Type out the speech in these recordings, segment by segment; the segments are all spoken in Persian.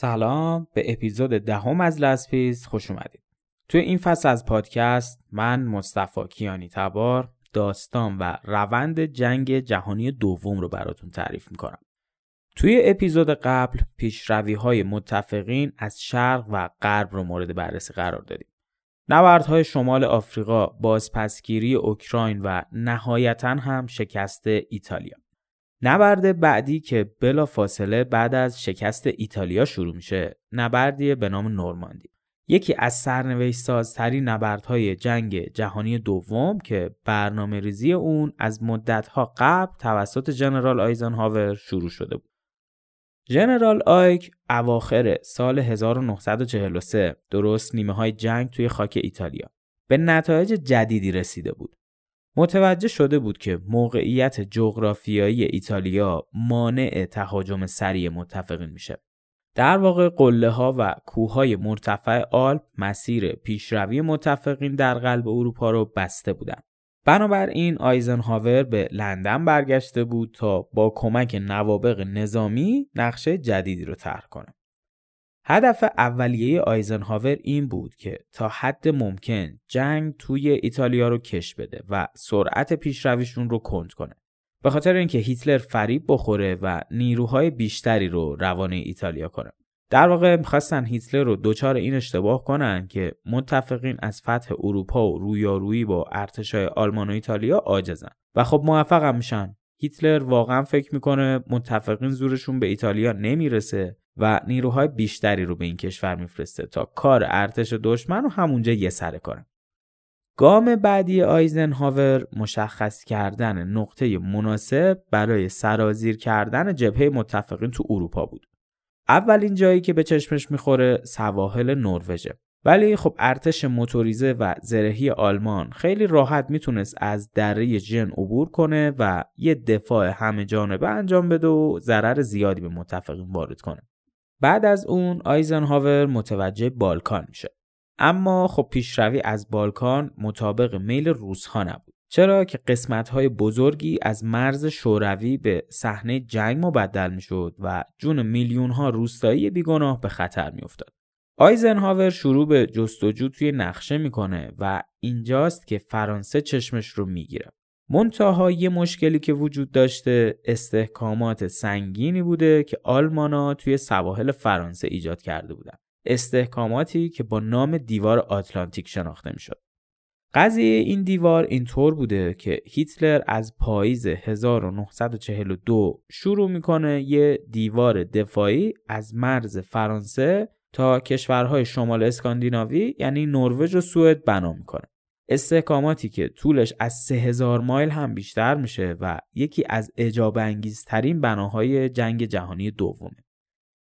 سلام به اپیزود دهم از لسپیس خوش اومدید. توی این فصل از پادکست من مصطفی کیانی تبار داستان و روند جنگ جهانی دوم رو براتون تعریف می‌کنم. توی اپیزود قبل پیشروی های متفقین از شرق و غرب رو مورد بررسی قرار دادیم. نبردهای شمال آفریقا، بازپسگیری اوکراین و نهایتا هم شکست ایتالیا. نبرد بعدی که بلا فاصله بعد از شکست ایتالیا شروع میشه نبردی به نام نورماندی یکی از سرنوشت سازترین نبردهای جنگ جهانی دوم که برنامه ریزی اون از مدتها قبل توسط جنرال آیزنهاور شروع شده بود. جنرال آیک اواخر سال 1943 درست نیمه های جنگ توی خاک ایتالیا به نتایج جدیدی رسیده بود. متوجه شده بود که موقعیت جغرافیایی ایتالیا مانع تهاجم سریع متفقین میشه. در واقع قله ها و کوههای مرتفع آلپ مسیر پیشروی متفقین در قلب اروپا رو بسته بودند. بنابراین آیزنهاور به لندن برگشته بود تا با کمک نوابق نظامی نقشه جدیدی رو طرح کنه. هدف اولیه آیزنهاور این بود که تا حد ممکن جنگ توی ایتالیا رو کش بده و سرعت پیشرویشون رو کند کنه. به خاطر اینکه هیتلر فریب بخوره و نیروهای بیشتری رو روانه ایتالیا کنه. در واقع می‌خواستن هیتلر رو دوچار این اشتباه کنن که متفقین از فتح اروپا و رویارویی با ارتشای آلمان و ایتالیا عاجزن و خب موفق هم میشن هیتلر واقعا فکر می‌کنه متفقین زورشون به ایتالیا نمی‌رسه و نیروهای بیشتری رو به این کشور میفرسته تا کار ارتش دشمن رو همونجا یه سره کنه. گام بعدی آیزنهاور مشخص کردن نقطه مناسب برای سرازیر کردن جبهه متفقین تو اروپا بود. اولین جایی که به چشمش می‌خوره سواحل نروژه. ولی خب ارتش موتوریزه و زرهی آلمان خیلی راحت می‌تونست از دره جن عبور کنه و یه دفاع همه جانبه انجام بده و ضرر زیادی به متفقین وارد کنه. بعد از اون آیزنهاور متوجه بالکان میشه. اما خب پیشروی از بالکان مطابق میل روسها نبود. چرا که قسمت های بزرگی از مرز شوروی به صحنه جنگ مبدل می‌شد و جون میلیون ها روستایی بیگناه به خطر میافتاد. آیزنهاور شروع به جستجو توی نقشه می‌کنه و اینجاست که فرانسه چشمش رو می‌گیره. منتها یه مشکلی که وجود داشته استحکامات سنگینی بوده که آلمانا توی سواحل فرانسه ایجاد کرده بودن. استحکاماتی که با نام دیوار آتلانتیک شناخته می‌شد. قضیه این دیوار اینطور بوده که هیتلر از پاییز 1942 شروع می‌کنه یه دیوار دفاعی از مرز فرانسه تا کشورهای شمال اسکاندیناوی یعنی نروژ و سوئد بنا می‌کنه. استحکاماتی که طولش از 3000 مایل هم بیشتر میشه و یکی از اجاب انگیزترین بناهای جنگ جهانی دومه.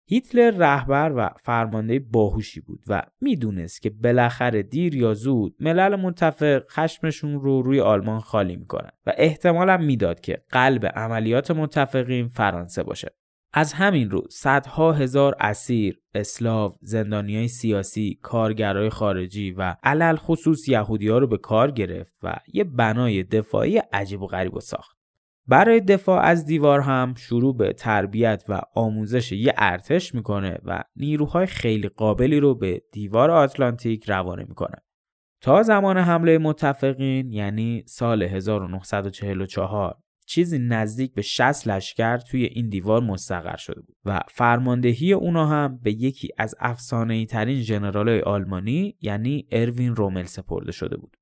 هیتلر رهبر و فرمانده باهوشی بود و می‌دونست که بالاخره دیر یا زود ملل متفق خشمشون رو روی آلمان خالی می‌کنن و احتمالا می‌داد که قلب عملیات متفقین فرانسه باشه. از همین رو صدها هزار اسیر، اسلاو، های سیاسی، کارگرای خارجی و علل خصوص یهودی ها رو به کار گرفت و یه بنای دفاعی عجیب و غریب و ساخت. برای دفاع از دیوار هم شروع به تربیت و آموزش یه ارتش می‌کنه و نیروهای خیلی قابلی رو به دیوار آتلانتیک روانه می‌کنه. تا زمان حمله متفقین یعنی سال 1944 چیزی نزدیک به 60 لشکر توی این دیوار مستقر شده بود و فرماندهی اونا هم به یکی از افسانه‌ای ترین ژنرالای آلمانی یعنی اروین رومل سپرده شده بود.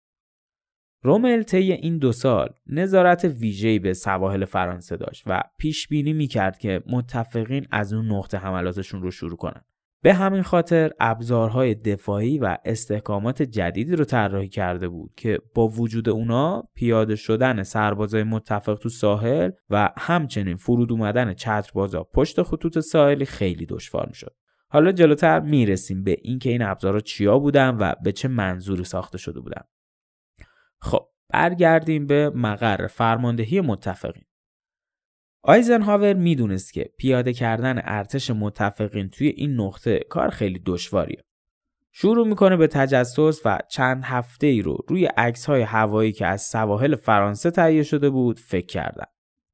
رومل طی این دو سال نظارت ویژه‌ای به سواحل فرانسه داشت و پیش بینی می‌کرد که متفقین از اون نقطه حملاتشون رو شروع کنند. به همین خاطر ابزارهای دفاعی و استحکامات جدیدی رو طراحی کرده بود که با وجود اونا پیاده شدن سربازای متفق تو ساحل و همچنین فرود اومدن چتربازا پشت خطوط ساحلی خیلی دشوار می‌شد. حالا جلوتر می‌رسیم به اینکه این ابزارها چیا بودن و به چه منظوری ساخته شده بودن. خب برگردیم به مقر فرماندهی متفقین. آیزنهاور می‌دونست که پیاده کردن ارتش متفقین توی این نقطه کار خیلی دشواریه. شروع می‌کنه به تجسس و چند هفته ای رو روی عکس های هوایی که از سواحل فرانسه تهیه شده بود فکر کردن.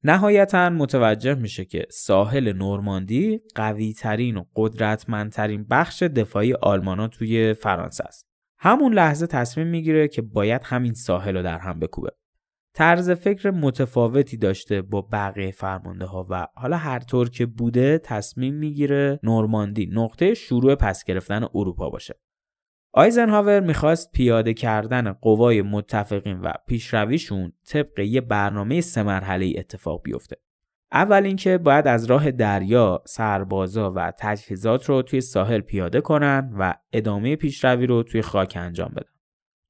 نهایتا متوجه میشه که ساحل نورماندی قوی ترین و قدرتمندترین بخش دفاعی آلمانا توی فرانسه است. همون لحظه تصمیم می‌گیره که باید همین ساحل رو در هم بکوبه. طرز فکر متفاوتی داشته با بقیه فرمانده ها و حالا هر طور که بوده تصمیم می‌گیره نورماندی نقطه شروع پس گرفتن اروپا باشه. آیزنهاور می‌خواست پیاده کردن قوای متفقین و پیشرویشون طبق یه برنامه سه مرحله اتفاق بیفته. اول اینکه باید از راه دریا سربازا و تجهیزات رو توی ساحل پیاده کنن و ادامه پیشروی رو توی خاک انجام بدن.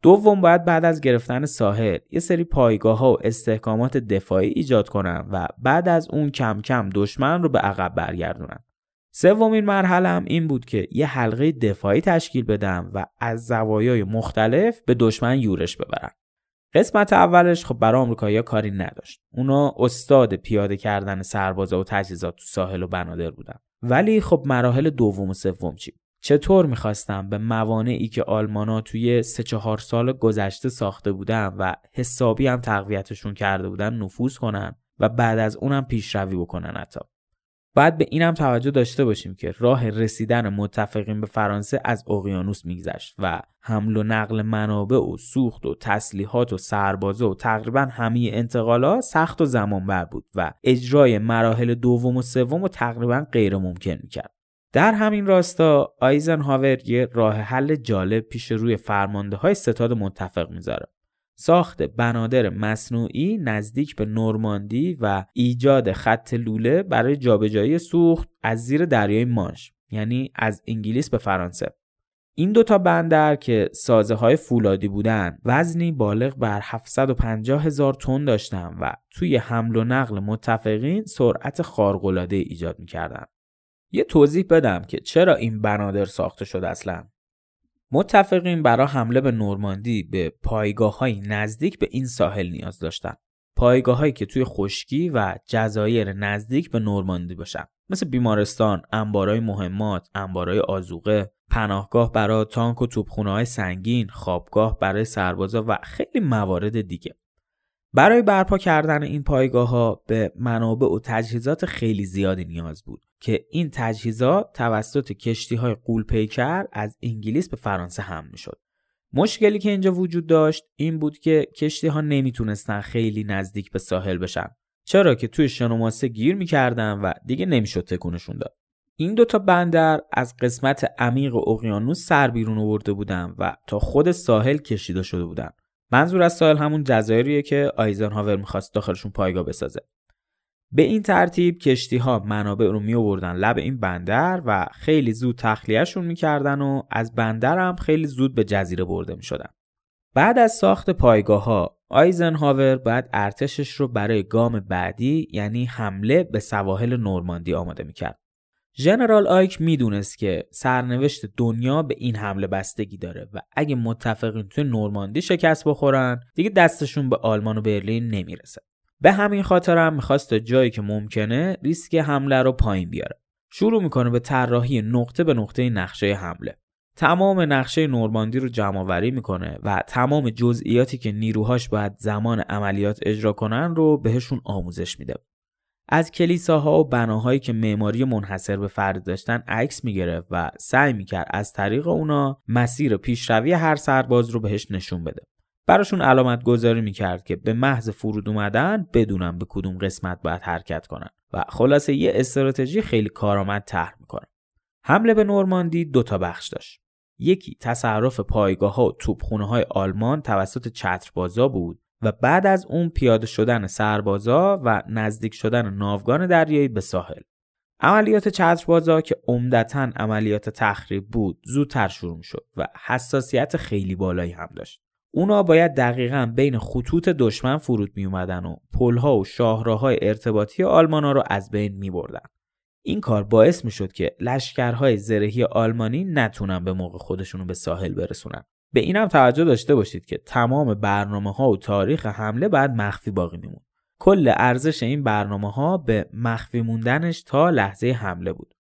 دوم باید بعد از گرفتن ساحل یه سری پایگاه ها و استحکامات دفاعی ایجاد کنن و بعد از اون کم کم دشمن رو به عقب برگردونن. سومین مرحله هم این بود که یه حلقه دفاعی تشکیل بدم و از زوایای مختلف به دشمن یورش ببرن. قسمت اولش خب برای آمریکایی‌ها کاری نداشت. اونا استاد پیاده کردن سربازا و تجهیزات تو ساحل و بنادر بودن. ولی خب مراحل دوم و سوم چی؟ چطور می‌خواستم به موانعی که آلمانا توی سه چهار سال گذشته ساخته بودن و حسابی هم تقویتشون کرده بودن نفوذ کنن و بعد از اونم پیشروی بکنن حتی. باید به اینم توجه داشته باشیم که راه رسیدن متفقین به فرانسه از اقیانوس میگذشت و حمل و نقل منابع و سوخت و تسلیحات و سربازه و تقریبا همه انتقالات سخت و زمان بر بود و اجرای مراحل دوم و سوم و تقریبا غیر ممکن می‌کرد. در همین راستا آیزنهاور یه راه حل جالب پیش روی فرمانده های ستاد متفق می‌ذاره ساخت بنادر مصنوعی نزدیک به نورماندی و ایجاد خط لوله برای جابجایی سوخت از زیر دریای مانش یعنی از انگلیس به فرانسه این دوتا بندر که سازه های فولادی بودن وزنی بالغ بر 750 هزار تن داشتن و توی حمل و نقل متفقین سرعت خارق‌العاده ایجاد می‌کردن. یه توضیح بدم که چرا این بنادر ساخته شد اصلا. متفقین برای حمله به نورماندی به پایگاه های نزدیک به این ساحل نیاز داشتن. پایگاه هایی که توی خشکی و جزایر نزدیک به نورماندی باشن. مثل بیمارستان، انبارای مهمات، انبارای آزوقه، پناهگاه برای تانک و توپخونه های سنگین، خوابگاه برای سربازا و خیلی موارد دیگه. برای برپا کردن این پایگاه ها به منابع و تجهیزات خیلی زیادی نیاز بود. که این تجهیزات توسط کشتی های قول پیکر از انگلیس به فرانسه حمل شد. مشکلی که اینجا وجود داشت این بود که کشتی ها نمی‌تونستن خیلی نزدیک به ساحل بشن. چرا که توی شنوماسه گیر می‌کردن و دیگه نمی‌شد تکونشون داد. این دوتا بندر از قسمت عمیق اقیانوس سر بیرون آورده بودن و تا خود ساحل کشیده شده بودن. منظور از ساحل همون جزایریه که آیزنهاور می‌خواست داخلشون پایگاه بسازه. به این ترتیب کشتی ها منابع رو می آوردن لب این بندر و خیلی زود تخلیهشون می‌کردن و از بندر هم خیلی زود به جزیره برده می شدن. بعد از ساخت پایگاه ها آیزنهاور باید ارتشش رو برای گام بعدی یعنی حمله به سواحل نورماندی آماده می‌کرد. ژنرال آیک می‌دونست که سرنوشت دنیا به این حمله بستگی داره و اگه متفقین توی نورماندی شکست بخورن دیگه دستشون به آلمان و برلین نمی‌رسه. به همین خاطر هم می‌خواست تا جایی که ممکنه ریسک حمله رو پایین بیاره. شروع می‌کنه به طراحی نقطه به نقطه نقشه حمله. تمام نقشه نورماندی رو جمع می‌کنه و تمام جزئیاتی که نیروهاش باید زمان عملیات اجرا کنن رو بهشون آموزش میده. از کلیساها و بناهایی که معماری منحصر به فرد داشتن عکس می‌گرفت و سعی می‌کرد از طریق اونا مسیر پیشروی هر سرباز رو بهش نشون بده. براشون علامت گذاری می‌کرد که به محض فرود اومدن بدونن به کدوم قسمت باید حرکت کنن و خلاصه یه استراتژی خیلی کارآمد طرح می‌کنه. حمله به نورماندی دو تا بخش داشت. یکی تصرف پایگاه ها و توپخونه های آلمان توسط چتربازا بود و بعد از اون پیاده شدن سربازا و نزدیک شدن ناوگان دریایی به ساحل. عملیات چتربازا که عمدتا عملیات تخریب بود زودتر شروع شد و حساسیت خیلی بالایی هم داشت. اونا باید دقیقا بین خطوط دشمن فرود می اومدن و پلها و شاهراهای ارتباطی آلمانا رو از بین می بردن. این کار باعث می شد که لشکرهای زرهی آلمانی نتونن به موقع خودشونو به ساحل برسونن. به اینم توجه داشته باشید که تمام برنامه ها و تاریخ حمله بعد مخفی باقی میمون. کل ارزش این برنامه ها به مخفی موندنش تا لحظه حمله بود.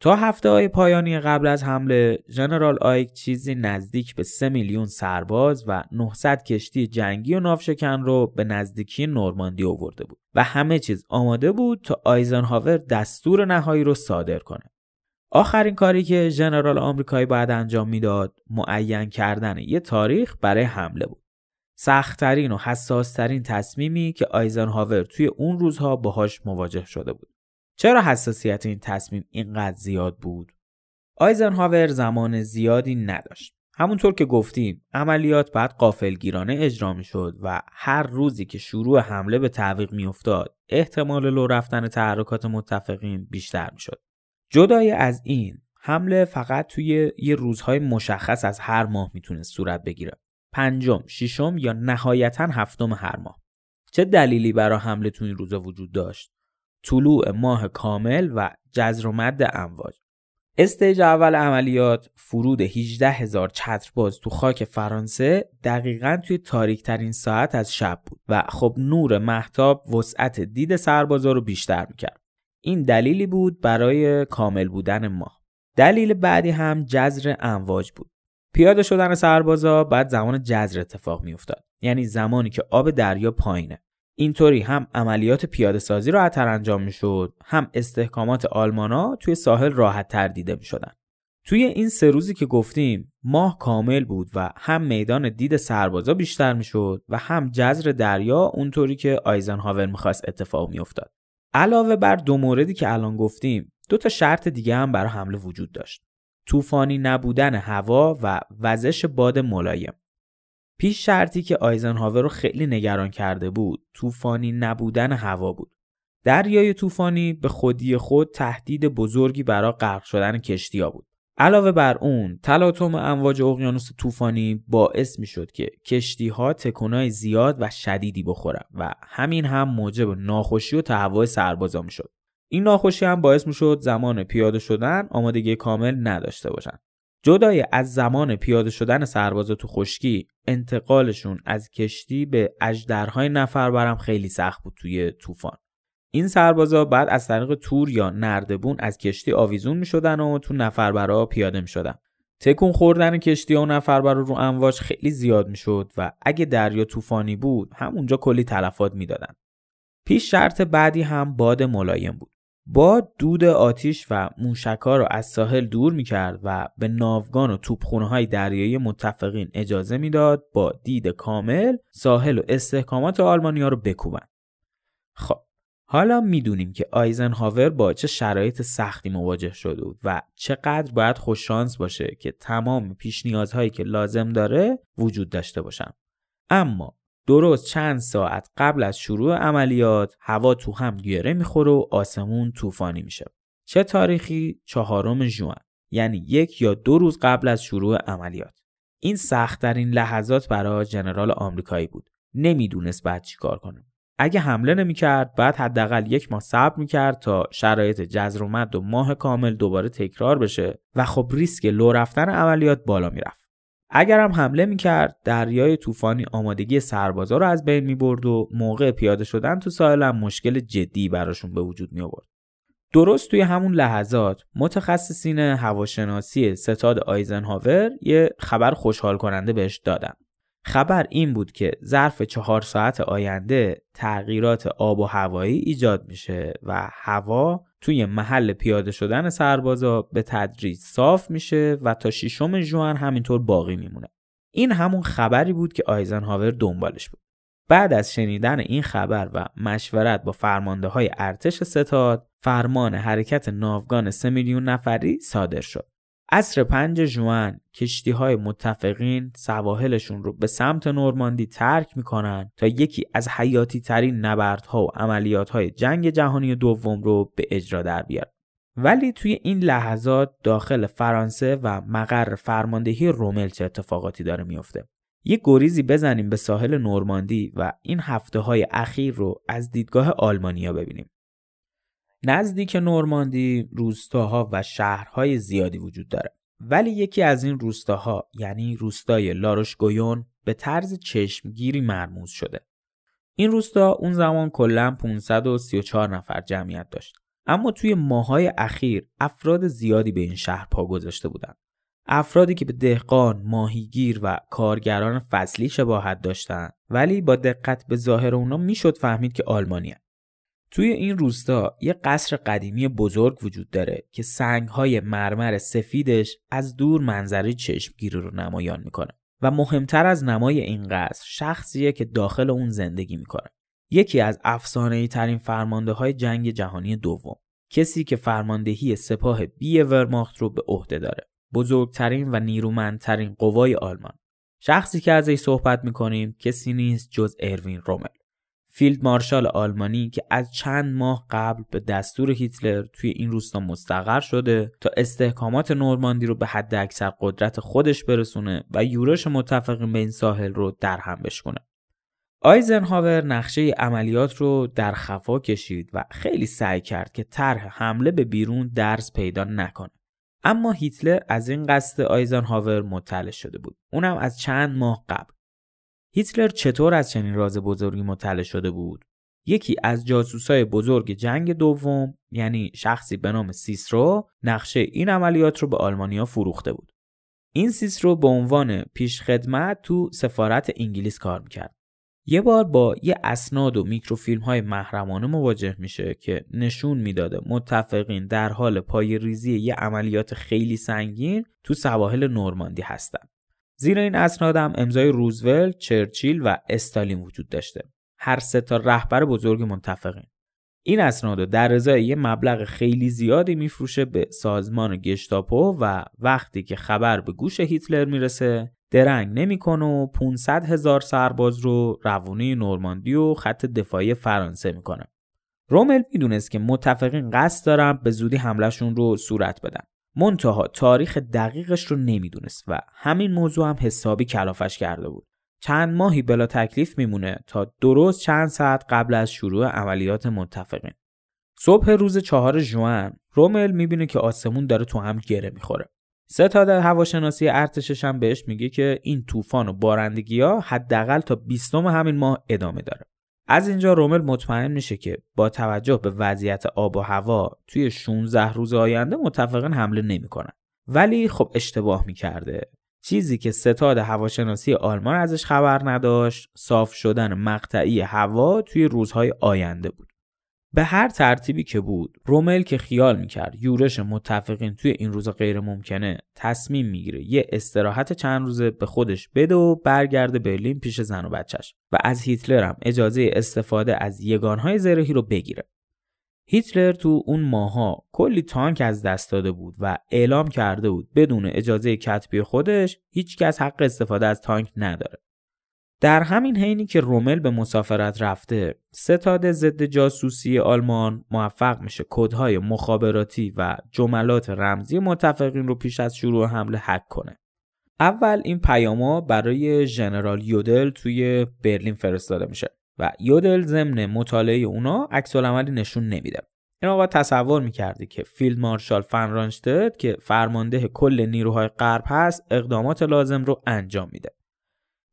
تا هفته های پایانی قبل از حمله ژنرال آیک چیزی نزدیک به 3 میلیون سرباز و 900 کشتی جنگی و ناوشکن رو به نزدیکی نورماندی آورده بود و همه چیز آماده بود تا آیزنهاور دستور نهایی رو صادر کنه. آخرین کاری که ژنرال آمریکایی باید انجام می‌داد معین کردن یه تاریخ برای حمله بود. سختترین و حساسترین تصمیمی که آیزنهاور توی اون روزها باهاش مواجه شده بود. چرا حساسیت این تصمیم اینقدر زیاد بود؟ آیزنهاور زمان زیادی نداشت. همونطور که گفتیم عملیات بعد قافلگیرانه اجرا می شد و هر روزی که شروع حمله به تعویق می افتاد احتمال لو رفتن تحرکات متفقین بیشتر می شد. جدای از این حمله فقط توی یه روزهای مشخص از هر ماه می‌تونست صورت بگیره. پنجم، ششم یا نهایتا هفتم هر ماه. چه دلیلی برای حمله تو این روزا وجود داشت؟ طلوع ماه کامل و جزر و مد امواج استیج اول عملیات فرود 18 هزار چترباز تو خاک فرانسه دقیقا توی تاریک ترین ساعت از شب بود و خب نور محتاب وسعت دید سربازا رو بیشتر می‌کرد. این دلیلی بود برای کامل بودن ماه. دلیل بعدی هم جزر امواج بود. پیاده شدن سربازا بعد زمان جزر اتفاق میافتاد. یعنی زمانی که آب دریا پایینه. اینطوری هم عملیات پیاده سازی راحتتر انجام می‌شد هم استحکامات آلمانا توی ساحل راحت تر دیده می شدن. توی این سه روزی که گفتیم ماه کامل بود و هم میدان دید سربازا بیشتر می‌شد و هم جزر دریا اونطوری که آیزنهاور می‌خواست اتفاق میافتاد. علاوه بر دو موردی که الان گفتیم دو تا شرط دیگه هم برای حمله وجود داشت. طوفانی نبودن هوا و وزش باد ملایم. پیش شرطی که آیزنهاور رو خیلی نگران کرده بود طوفانی نبودن هوا بود دریای طوفانی به خودی خود تهدید بزرگی برای غرق شدن کشتیا بود علاوه بر اون تلاطم امواج اقیانوس طوفانی باعث می شد که کشتی ها تکونای زیاد و شدیدی بخورن و همین هم موجب ناخوشی و تهوع سربازا می شد. این ناخوشی هم باعث می شد زمان پیاده شدن آمادگی کامل نداشته باشند. جدای از زمان پیاده شدن سربازا تو خشکی انتقالشون از کشتی به اجدرهای نفر برم خیلی سخت بود توی طوفان این سربازا بعد از طریق تور یا نردبون از کشتی آویزون می شدن و تو نفربرا پیاده می شدن. تکون خوردن کشتی و نفربرا رو امواج خیلی زیاد می شد و اگه دریا طوفانی بود همونجا کلی تلفات می‌دادن. پیش شرط بعدی هم باد ملایم بود. با دود آتیش و موشکا را از ساحل دور می کرد و به ناوگان و توپخونه های دریایی متفقین اجازه می‌داد با دید کامل ساحل و استحکامات آلمانیا رو بکوبن. خب حالا می‌دونیم که آیزنهاور با چه شرایط سختی مواجه شده بود و چقدر باید خوششانس باشه که تمام پیش نیازهایی که لازم داره وجود داشته باشن. اما درست چند ساعت قبل از شروع عملیات هوا تو هم گیره می‌خوره و آسمون طوفانی میشه. چه تاریخی؟ چهارم ژوئن یعنی یک یا دو روز قبل از شروع عملیات. این سختترین لحظات برای جنرال آمریکایی بود. نمی‌دونست بعد چیکار کنه. اگه حمله نمی‌کرد بعد حداقل یک ماه صبر می‌کرد تا شرایط جزر و مد و ماه کامل دوباره تکرار بشه و خب ریسک لو رفتن عملیات بالا می‌رفت. اگر هم حمله می‌کرد دریای طوفانی آمادگی سربازا رو از بین می‌برد و موقع پیاده شدن تو ساحل هم مشکل جدی براشون به وجود می آورد. درست توی همون لحظات متخصصین هواشناسی ستاد آیزنهاور یه خبر خوشحال کننده بهش دادن. خبر این بود که ظرف چهار ساعت آینده تغییرات آب و هوایی ایجاد میشه و هوا توی محل پیاده شدن سربازا به تدریج صاف میشه و تا ششم ژوئن همینطور باقی میمونه. این همون خبری بود که آیزنهاور دنبالش بود. بعد از شنیدن این خبر و مشورت با فرمانده های ارتش ستاد فرمان حرکت ناوگان سه میلیون نفری صادر شد. عصر پنج جوان کشتی های متفقین سواحلشون رو به سمت نورماندی ترک می‌کنن تا یکی از حیاتی ترین نبردها و عملیات های جنگ جهانی دوم رو به اجرا در بیارن. ولی توی این لحظات داخل فرانسه و مقر فرماندهی رومل چه اتفاقاتی داره میفته. یه گریزی بزنیم به ساحل نورماندی و این هفته های اخیر رو از دیدگاه آلمانیا ببینیم. نزدیک نورماندی روستاها و شهرهای زیادی وجود داره. ولی یکی از این روستاها یعنی روستای لاروشگویون به طرز چشمگیری مرموز شده. این روستا اون زمان کلا 534 نفر جمعیت داشت. اما توی ماهای اخیر افراد زیادی به این شهر پا گذاشته بودند. افرادی که به دهقان، ماهیگیر و کارگران فصلی شباهت داشتند. ولی با دقت به ظاهر اونا می‌شد فهمید که آلمانی توی این روستا یه قصر قدیمی بزرگ وجود داره که سنگهای مرمر سفیدش از دور منظره چشمگیری رو نمایان می‌کنه و مهمتر از نمای این قصر شخصیه که داخل اون زندگی می‌کنه. یکی از افسانه ترین فرمانده های جنگ جهانی دوم. کسی که فرماندهی سپاه B ورماخت رو به عهده داره. بزرگترین و نیرومندترین قوای آلمان. شخصی که ازش صحبت می‌کنیم کسی نیست جز اروین رومل فیلد مارشال آلمانی که از چند ماه قبل به دستور هیتلر توی این روستا مستقر شده تا استحکامات نورماندی رو به حد اکثر قدرت خودش برسونه و یورش متفقین به این ساحل رو در هم بشکنه. آیزنهاور نقشه عملیات رو در خفا کشید و خیلی سعی کرد که طرح حمله به بیرون درز پیدا نکنه. اما هیتلر از این قصد آیزنهاور مطلع شده بود. اونم از چند ماه قبل. هیتلر چطور از چنین راز بزرگی مطلع شده بود؟ یکی از جاسوسای بزرگ جنگ دوم یعنی شخصی به نام سیسرو نقشه این عملیات رو به آلمانیا فروخته بود. این سیسرو به عنوان پیشخدمت تو سفارت انگلیس کار می‌کرد. یه بار با یه اسناد و میکروفیلم های محرمانه مواجه میشه که نشون می‌داده متفقین در حال پای ریزی یه عملیات خیلی سنگین تو سواحل نورماندی هستن. زیر این اسناد هم امضای روزولت، چرچیل و استالین وجود داشته. هر سه تا رهبر بزرگ متفقین. این اسناد در ازای یه مبلغ خیلی زیادی میفروشه به سازمان گشتاپو و وقتی که خبر به گوش هیتلر می‌رسه درنگ نمی‌کنه و 500 هزار سرباز رو روونه نورماندی و خط دفاعی فرانسه می‌کنه. رومل می‌دونست که متفقین قصد دارن به زودی حملهشون رو صورت بدن. منتها تاریخ دقیقش رو نمی‌دونست و همین موضوع هم حسابی کلافش کرده بود. چند ماهی بلا تکلیف میمونه تا درست چند ساعت قبل از شروع عملیات متفقین. صبح روز چهار جوان رومل می‌بینه که آسمون داره تو هم گره می‌خوره. ستاد هواشناسی ارتشش هم بهش میگه که این طوفان و بارندگی ها حداقل تا 20 همین ماه ادامه داره. از اینجا رومل مطمئن میشه که با توجه به وضعیت آب و هوا توی 16 روز آینده متفقا حمله نمی‌کنن. ولی خب اشتباه می‌کرده. چیزی که ستاد هواشناسی آلمان ازش خبر نداشت صاف شدن مقطعی هوا توی روزهای آینده بود. به هر ترتیبی که بود رومل که خیال می‌کرد یورش متفقین توی این روزا غیر ممکنه تصمیم می‌گیره یه استراحت چند روزه به خودش بده و برگرده برلین پیش زن و بچهش و از هیتلر هم اجازه استفاده از یگانهای زرهی رو بگیره. هیتلر تو اون ماها کلی تانک از دست داده بود و اعلام کرده بود بدون اجازه کتبی خودش هیچکس حق استفاده از تانک نداره. در همین حینی که رومل به مسافرت رفته ستاد ضد جاسوسی آلمان موفق میشه کدهای مخابراتی و جملات رمزی متفقین رو پیش از شروع حمله حک کنه. اول این پیاما برای ژنرال یودل توی برلین فرستاده میشه و یودل ضمن مطالعه اونا عکس عملی نشون نمیده. این آقا تصور می‌کرده که فیلد مارشال فن که فرمانده کل نیروهای غرب هست اقدامات لازم رو انجام میده.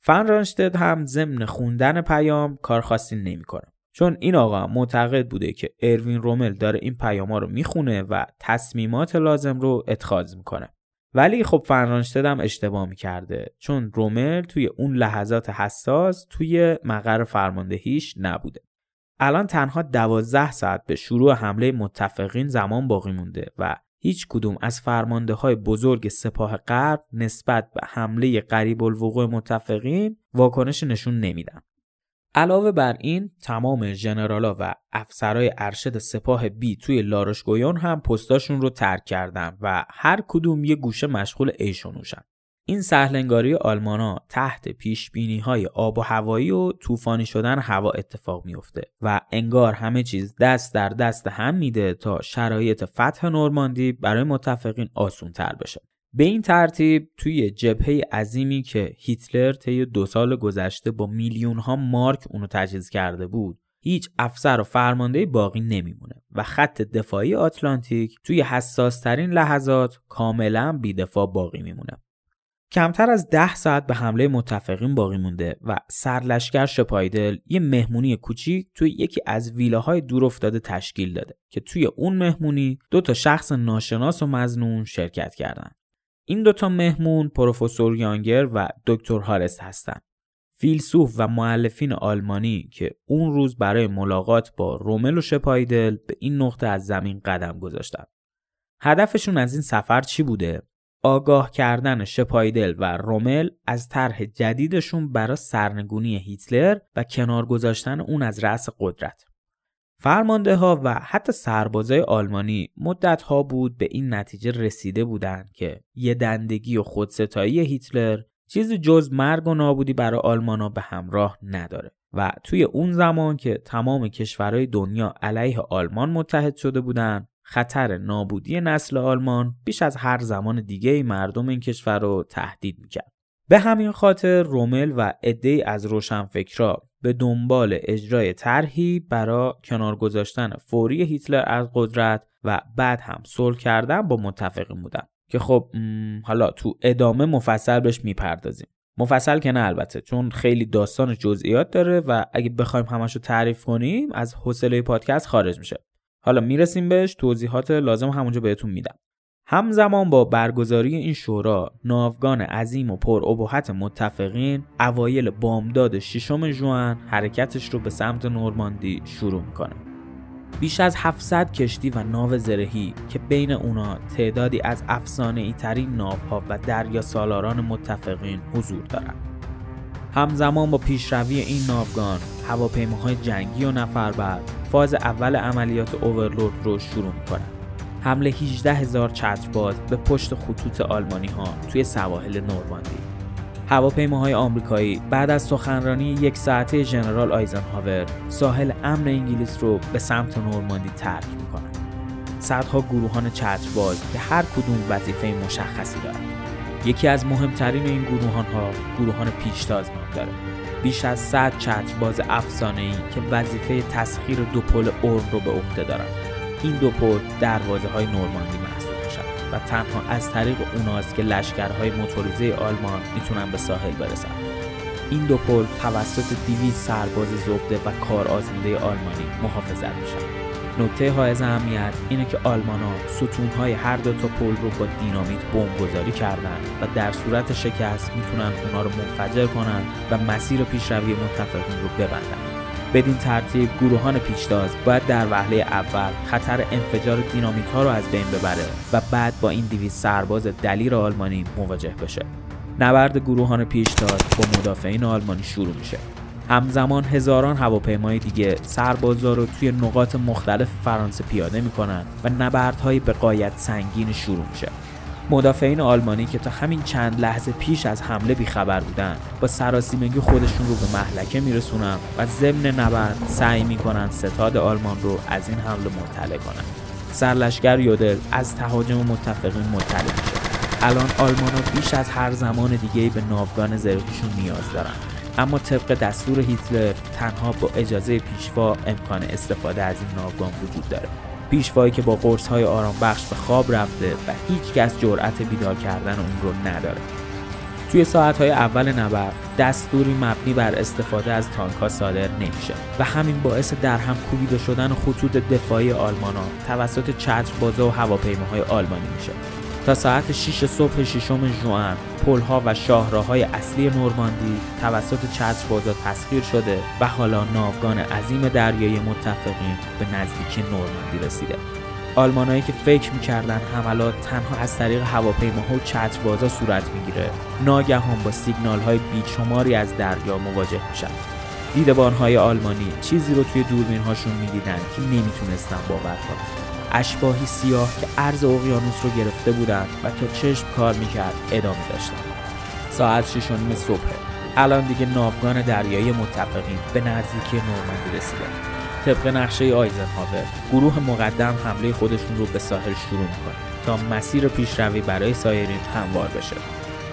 فن هم ضمن خوندن پیام کار خاصی نمی‌کنه. چون این آقا معتقد بوده که اروین رومل داره این پیاما رو می‌خونه و تصمیمات لازم رو اتخاذ می‌کنه. ولی خب فن رانشتد هم اشتباه می‌کرده. چون رومل توی اون لحظات حساس توی مقر فرماندهیش نبوده. الان تنها دوازده ساعت به شروع حمله متفقین زمان باقی مونده و هیچ کدوم از فرمانده های بزرگ سپاه غرب نسبت به حمله قریب الوقوع متفقین واکنش نشون نمیدن. علاوه بر این تمام ژنرالا و افسرهای ارشد سپاه بی توی لاروشگویون هم پستاشون رو ترک کردن و هر کدوم یه گوشه مشغول ایشونوشن. این سهلنگاری آلمانا تحت پیش بینی های آب و هوایی و طوفانی شدن هوا اتفاق میفته و انگار همه چیز دست در دست هم میده تا شرایط فتح نورماندی برای متفقین آسون تر بشه. به این ترتیب توی جبهه عظیمی که هیتلر طی دو سال گذشته با میلیون ها مارک اونو تجهیز کرده بود هیچ افسر و فرمانده باقی نمیمونه و خط دفاعی آتلانتیک توی حساس ترین لحظات کاملا بیدفاع باقی میمونه کمتر از ده ساعت به حمله متفقین باقی مونده و سرلشکر شپایدل یه مهمونی کوچیک توی یکی از ویلاهای دور افتاده تشکیل داده که توی اون مهمونی دو تا شخص ناشناس و مزنون شرکت کردن. این دوتا مهمون پروفسور یانگر و دکتر هارست هستند. فیلسوف و معلفین آلمانی که اون روز برای ملاقات با رومل و شپایدل به این نقطه از زمین قدم گذاشتن. هدفشون از این سفر چی بوده؟ آگاه کردن شپایدل و رومل از طرح جدیدشون برای سرنگونی هیتلر و کنار گذاشتن اون از رأس قدرت. فرمانده ها و حتی سربازای آلمانی مدت ها بود به این نتیجه رسیده بودند که یه دندگی و خودستایی هیتلر چیزی جز مرگ و نابودی برای آلمانا به همراه نداره و توی اون زمان که تمام کشورهای دنیا علیه آلمان متحد شده بودند خطر نابودی نسل آلمان بیش از هر زمان دیگه مردم این کشور رو تهدید می‌کرد. به همین خاطر رومل و عده از روشنفکرا به دنبال اجرای طرحی برای کنار گذاشتن فوری هیتلر از قدرت و بعد هم صلح کردن با متفقین بودن که خب حالا تو ادامه مفصل بهش می‌پردازیم مفصل که نه البته چون خیلی داستان جزئیات داره و اگه بخوایم همش تعریف کنیم از حوصله پادکست خارج میشه حالا می‌رسیم بهش توضیحات لازم همونجا بهتون میدم همزمان با برگزاری این شورا ناوگان عظیم و پر ابهت متفقین اوایل بامداد ششم جوان حرکتش رو به سمت نورماندی شروع می‌کنه بیش از 700 کشتی و ناو زرهی که بین اونا تعدادی از افسانه ای ترین ناوها و دریا سالاران متفقین حضور دارند. همزمان با پیشروی این ناوگان هواپیماهای جنگی و نفربر فاز اول عملیات اوورلورد رو شروع می‌کنن. حمله 18 هزار چترباز به پشت خطوط آلمانی ها توی سواحل نورماندی هواپیماهای آمریکایی بعد از سخنرانی یک ساعته ژنرال آیزنهاور ساحل امن انگلیس رو به سمت نورماندی ترک می‌کنن. صدها گروهان چترباز که هر کدوم وظیفه مشخصی دارند یکی از مهمترین این گروهان ها گروهان پیشتاز نام داره. بیش از 100 چترباز افسانه ای که وظیفه تسخیر دو پل اورن رو به عهده دارن. این دو پل دروازه های نورماندی محسوب میشن و تنها از طریق اوناست که لشکرهای موتوریزه آلمان می‌تونن به ساحل برسن. این دو پل توسط 200 سرباز زبده و کار آزموده آلمانی محافظت میشن. نکته های اهمیت اینه که آلمانا ستونهای هر دو تا پل رو با دینامیت گذاری کردن و در صورت شکست می‌تونن اونا رو منفجر کنن و مسیر پیشروی متفقین رو ببندن. بدین ترتیب گروهان پیشتاز باید در وهله اول خطر انفجار دینامیت ها رو از بین ببره و بعد با این دیویز سرباز دلیر آلمانی مواجه بشه. نبرد گروهان پیشتاز با مدافعین آلمانی شروع میشه. همزمان هزاران هواپیمای دیگه سربازا رو توی نقاط مختلف فرانسه پیاده می‌کنن و نبردهای به قایت سنگین شروع میشه. مدافعین آلمانی که تا همین چند لحظه پیش از حمله بیخبر بودن با سراسیمگی خودشون رو به محلکه میرسونن و ضمن نبرد سعی می‌کنن ستاد آلمان رو از این حمله مطلع کنن. سرلشکر یودل از تهاجم متفقین مطلع میشه. الان آلمان ها بیش از هر زمان دیگه به ناوگان زرهیشون نیاز دارن. اما طبق دستور هیتلر تنها با اجازه پیشوا امکان استفاده از این ناوگان وجود داره. پیشوایی که با قرص های آرام بخش به خواب رفته و هیچ کس جرأت بیدار کردن اون رو نداره. توی ساعت های اول نبرد دستوری مبنی بر استفاده از تانک صادر نمیشه و همین باعث در هم کوبیده شدن خطوط دفاعی آلمان ها توسط چتر بازا و هواپیماهای آلمانی میشه. تا ساعت 6 صبح ششم ژوئن پلها و شاهراهای اصلی نورماندی توسط بازا تسخیر شده و حالا ناوگان عظیم دریایی متفقین به نزدیکی نورماندی رسیده. آلمانایی که فکر می‌کردن حملات تنها از طریق هواپیماها و بازا صورت می‌گیره ناگهان با سیگنال های بیشماری از دریا مواجه میشن. دیدبانهای آلمانی چیزی رو توی دوربین هاشون می‌دیدن که نمی‌تونستن باور کنن. اشباهی سیاه که عرض اقیانوس رو گرفته بودند و تا چشم کار می‌کرد ادامه داشتن ساعت شش و صبح. الان دیگه ناوگان دریایی متفقین به نزدیکی نورمندی رسیده. طبق نقشه آیزنهاور گروه مقدم حمله خودشون رو به ساحل شروع می‌کنه تا مسیر پیشروی برای سایرین هموار بشه.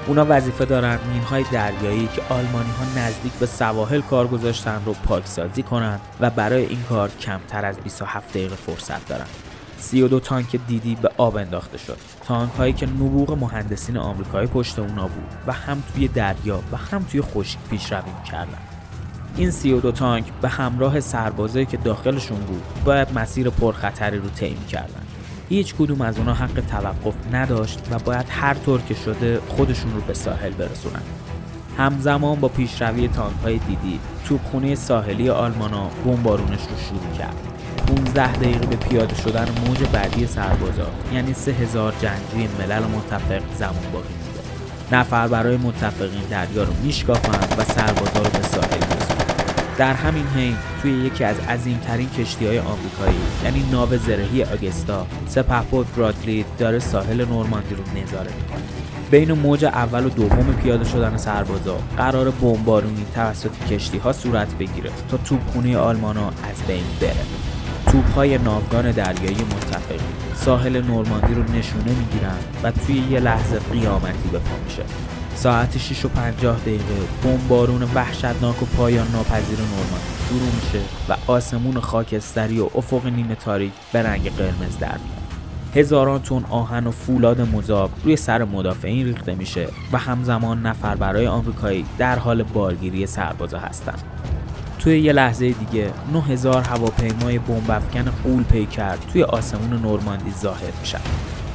اونا وظیفه دارن مینهای دریایی که آلمانی ها نزدیک به سواحل کار گذاشتن رو پاکسازی کنن و برای این کار کمتر از 27 دقیقه فرصت دارن. 32 تانک دیدی به آب انداخته شد. تانک هایی که نبوغ مهندسین آمریکایی پشت اونا بود و هم توی دریا و هم توی خشک پیشروی کردن این 32 تانک به همراه سربازایی که داخلشون بود باید مسیر پرخطری رو طی کردن هیچ کدوم از اونا حق توقف نداشت و باید هر طور که شده خودشون رو به ساحل برسونن. همزمان با پیشروی تانک های دیدی توپخونه ساحلی آلمانا بمبارونش رو شروع کرد. 15 دقیقه به پیاده شدن موج بعدی سربازا یعنی 3000 جنگجوی ملل متفق زمان باقی مونده. نفر برای متفقین دریا رو میشکافند و سربازا رو به ساحل میرسونن در همین حین توی یکی از عظیمترین کشتی های آمریکایی یعنی ناو زرهی آگستا سپهبد برادلی داره ساحل نورماندی رو نظاره می‌کنه. بین موج اول و دوم پیاده شدن سربازا قرار بمبارونی توسط کشتی ها صورت بگیره تا توپخونه آلمانا از بین بره. توپهای ناوگان دریایی متفقی ساحل نورماندی رو نشونه می‌گیرن و توی یه لحظه قیامتی به پا میشه. ساعت 6 و 50 دقیقه بمبارون وحشتناک و پایان ناپذیر نورماندی شروع میشه و آسمون خاکستری و افق نیمه تاریک به رنگ قرمز در میاد. هزاران تن آهن و فولاد مذاب روی سر مدافعین ریخته میشه و همزمان نفر برای آمریکایی در حال بارگیری سربازا هستند. توی یه لحظه دیگه 9000 هواپیمای بمب افکن قول پیکر توی آسمون نورماندی ظاهر میشن.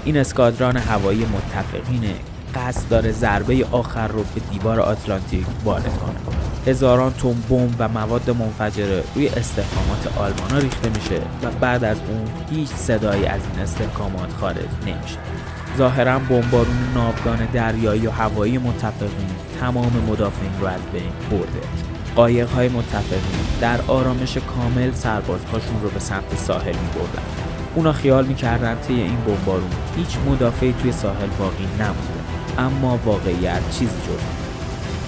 این اسکادران هوایی متفقینه قصد داره ضربه آخر رو به دیوار آتلانتیک وارد کنه. هزاران تن بمب و مواد منفجره روی استحکامات آلمانا ریخته میشه و بعد از اون هیچ صدایی از این استحکامات خارج نمیشه. ظاهرا بمبارون ناوگان دریایی و هوایی متفقین تمام مدافعین رو از بین برده. قایق های متفقین در آرامش کامل سربازهاشون رو به سمت ساحل می بردن. اونا خیال می‌کردن طی این بمبارون هیچ مدافعی توی ساحل باقی نمونده اما واقعیت چیزی جز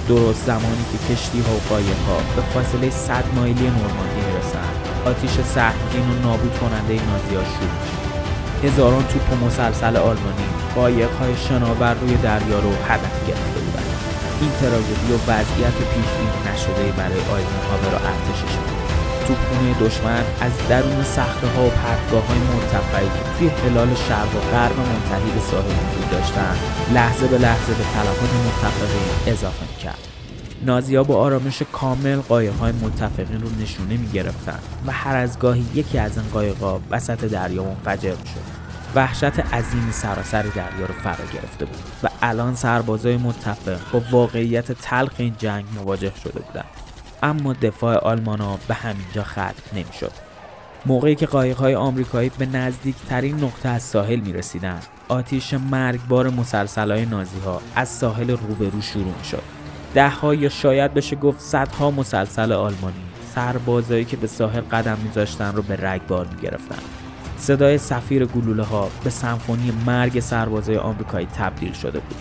درست زمانی که کشتی ها و قایق ها به فاصله 100 مایلی نورماندی می‌رسن آتیش سهمگین و نابود کننده نازی ها شروع هزاران توپ و مسلسل آلمانی قایق های شناور روی دریا رو هدف گرفته این تراژدی و وضعیت پیش نشده برای ها را ارتشش توپخونه دشمن از درون صخره ها و پرتگاه های مرتفعی که توی هلال شرق و غرب منتهی به ساحل وجود داشتند لحظه به لحظه به تلفات متفقین اضافه کرد نازیا با آرامش کامل قایق‌های متفقین رو نشونه می‌گرفتند و هر از گاهی یکی از این قایق‌ها وسط دریا منفجر می‌شد. وحشت عظیم سراسر دریا رو فرا گرفته بود و الان سربازای متفق با واقعیت تلخ این جنگ مواجه شده بودند. اما دفاع آلمانا به همینجا ختم نمی‌شد. موقعی که قایق‌های آمریکایی به نزدیکترین نقطه از ساحل می رسیدن، آتیش مرگبار مسلسلای نازی ها از ساحل روبرو شروع شد. ده ها یا شاید بشه گفت صدها مسلسل آلمانی سربازایی که به ساحل قدم میذاشتن رو به رگبار می‌گرفتن صدای سفیر گلوله ها به سمفونی مرگ سربازای آمریکایی تبدیل شده بود.